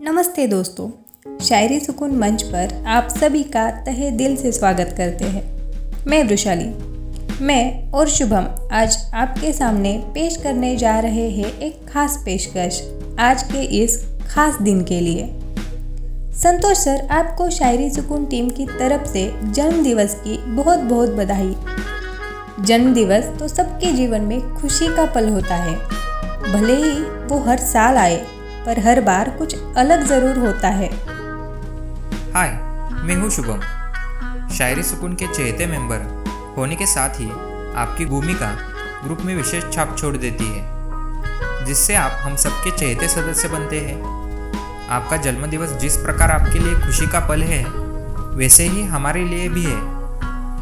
नमस्ते दोस्तों, शायरी सुकून मंच पर आप सभी का तहे दिल से स्वागत करते हैं। मैं वृशाली मैं और शुभम आज आपके सामने पेश करने जा रहे हैं एक खास पेशकश आज के इस खास दिन के लिए। संतोष सर, आपको शायरी सुकून टीम की तरफ़ से जन्म दिवस की बहुत बहुत बधाई। जन्म दिवस तो सबके जीवन में खुशी का पल होता है। भले ही वो हर साल आए पर हर बार कुछ अलग ज़रूर होता है। हाय, मैं हूँ शुभम। शायरी सुकून के चहेते मेंबर होने के साथ ही आपकी भूमिका ग्रुप में विशेष छाप छोड़ देती है, जिससे आप हम सबके चहेते सदस्य बनते हैं। आपका जन्मदिवस जिस प्रकार आपके लिए खुशी का पल है, वैसे ही हमारे लिए भी है।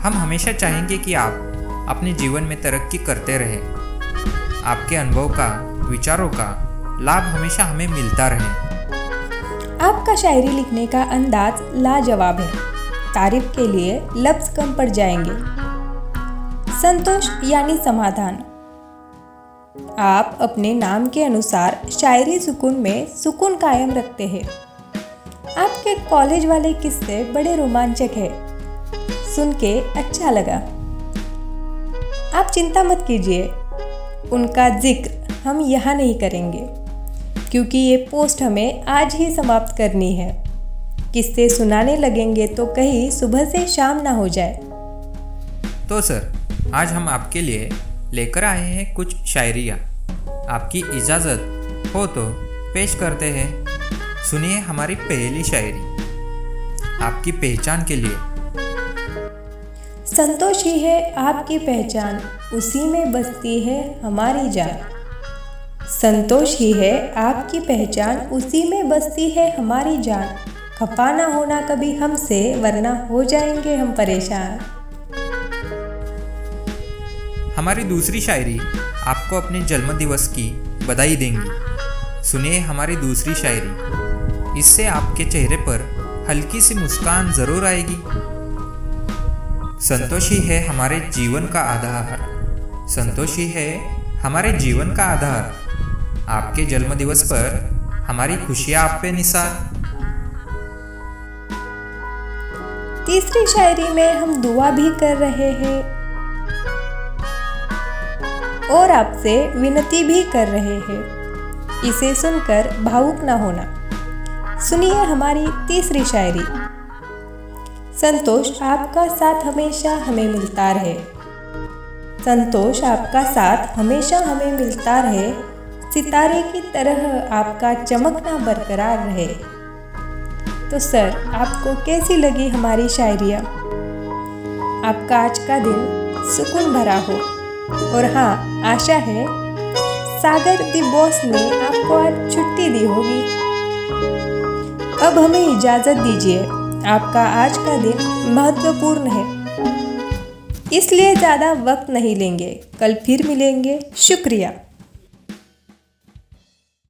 हम हमेशा चाहेंगे कि आप अपने जीवन में तरक्की करते रहें। आपके अनुभव का, विचारों का लाभ हमेशा हमें मिलता रहे। आपका शायरी लिखने का अंदाज लाजवाब है। तारीफ़ के लिए लफ्ज कम पड़ जाएँगे। संतोष यानी समाधान। आप अपने नाम के अनुसार शायरी सुकून में सुकून कायम रखते हैं। आपके कॉलेज वाले किस्से बड़े रोमांचक है। सुन के अच्छा लगा। आप चिंता मत कीजिए। उनका ज़िक्र हम यहाँ नहीं करेंगे। क्योंकि ये पोस्ट हमें आज ही समाप्त करनी है। किस्से सुनाने लगेंगे तो कहीं सुबह से शाम ना हो जाए। तो सर आज हम आपके लिए लेकर आए हैं कुछ शायरिया। आपकी इजाज़त हो तो पेश करते हैं। सुनिए हमारी पहली शायरी। आपकी पहचान के लिए। संतोष ही है आपकी पहचान उसी में बसती है हमारी जान। संतोष ही है, आपकी पहचान उसी में बसती है हमारी जान। खफा ना होना कभी हमसे, वरना हो जाएँगे हम परेशान। हमारी दूसरी शायरी आपको अपने जन्म दिवस की बधाई देंगी। सुनिए हमारी दूसरी शायरी। इससे आपके चेहरे पर हल्की सी मुस्कान ज़रूर आएगी। संतोषी है हमारे जीवन का आधार। संतोषी है हमारे जीवन का आधार। आपके जन्म दिवस पर हमारी खुशियाँ आप पे निसार। तीसरी शायरी में हम दुआ भी कर रहे हैं। और आपसे विनती भी कर रहे हैं। इसे सुनकर भावुक ना होना। सुनिए हमारी तीसरी शायरी। संतोष आपका साथ हमेशा हमें मिलता रहे। संतोष आपका साथ हमेशा हमें मिलता रहे। सितारे की तरह आपका चमकना बरकरार रहे। तो सर, आपको कैसी लगी हमारी शायरिया? आपका आज का दिन सुकून भरा हो। और हाँ आशा है, सागर दी बॉस ने आपको आज छुट्टी दी होगी। अब हमें इजाज़त दीजिए, आपका आज का दिन महत्वपूर्ण है। इसलिए ज़्यादा वक्त नहीं लेंगे, कल फिर मिलेंगे। शुक्रिया।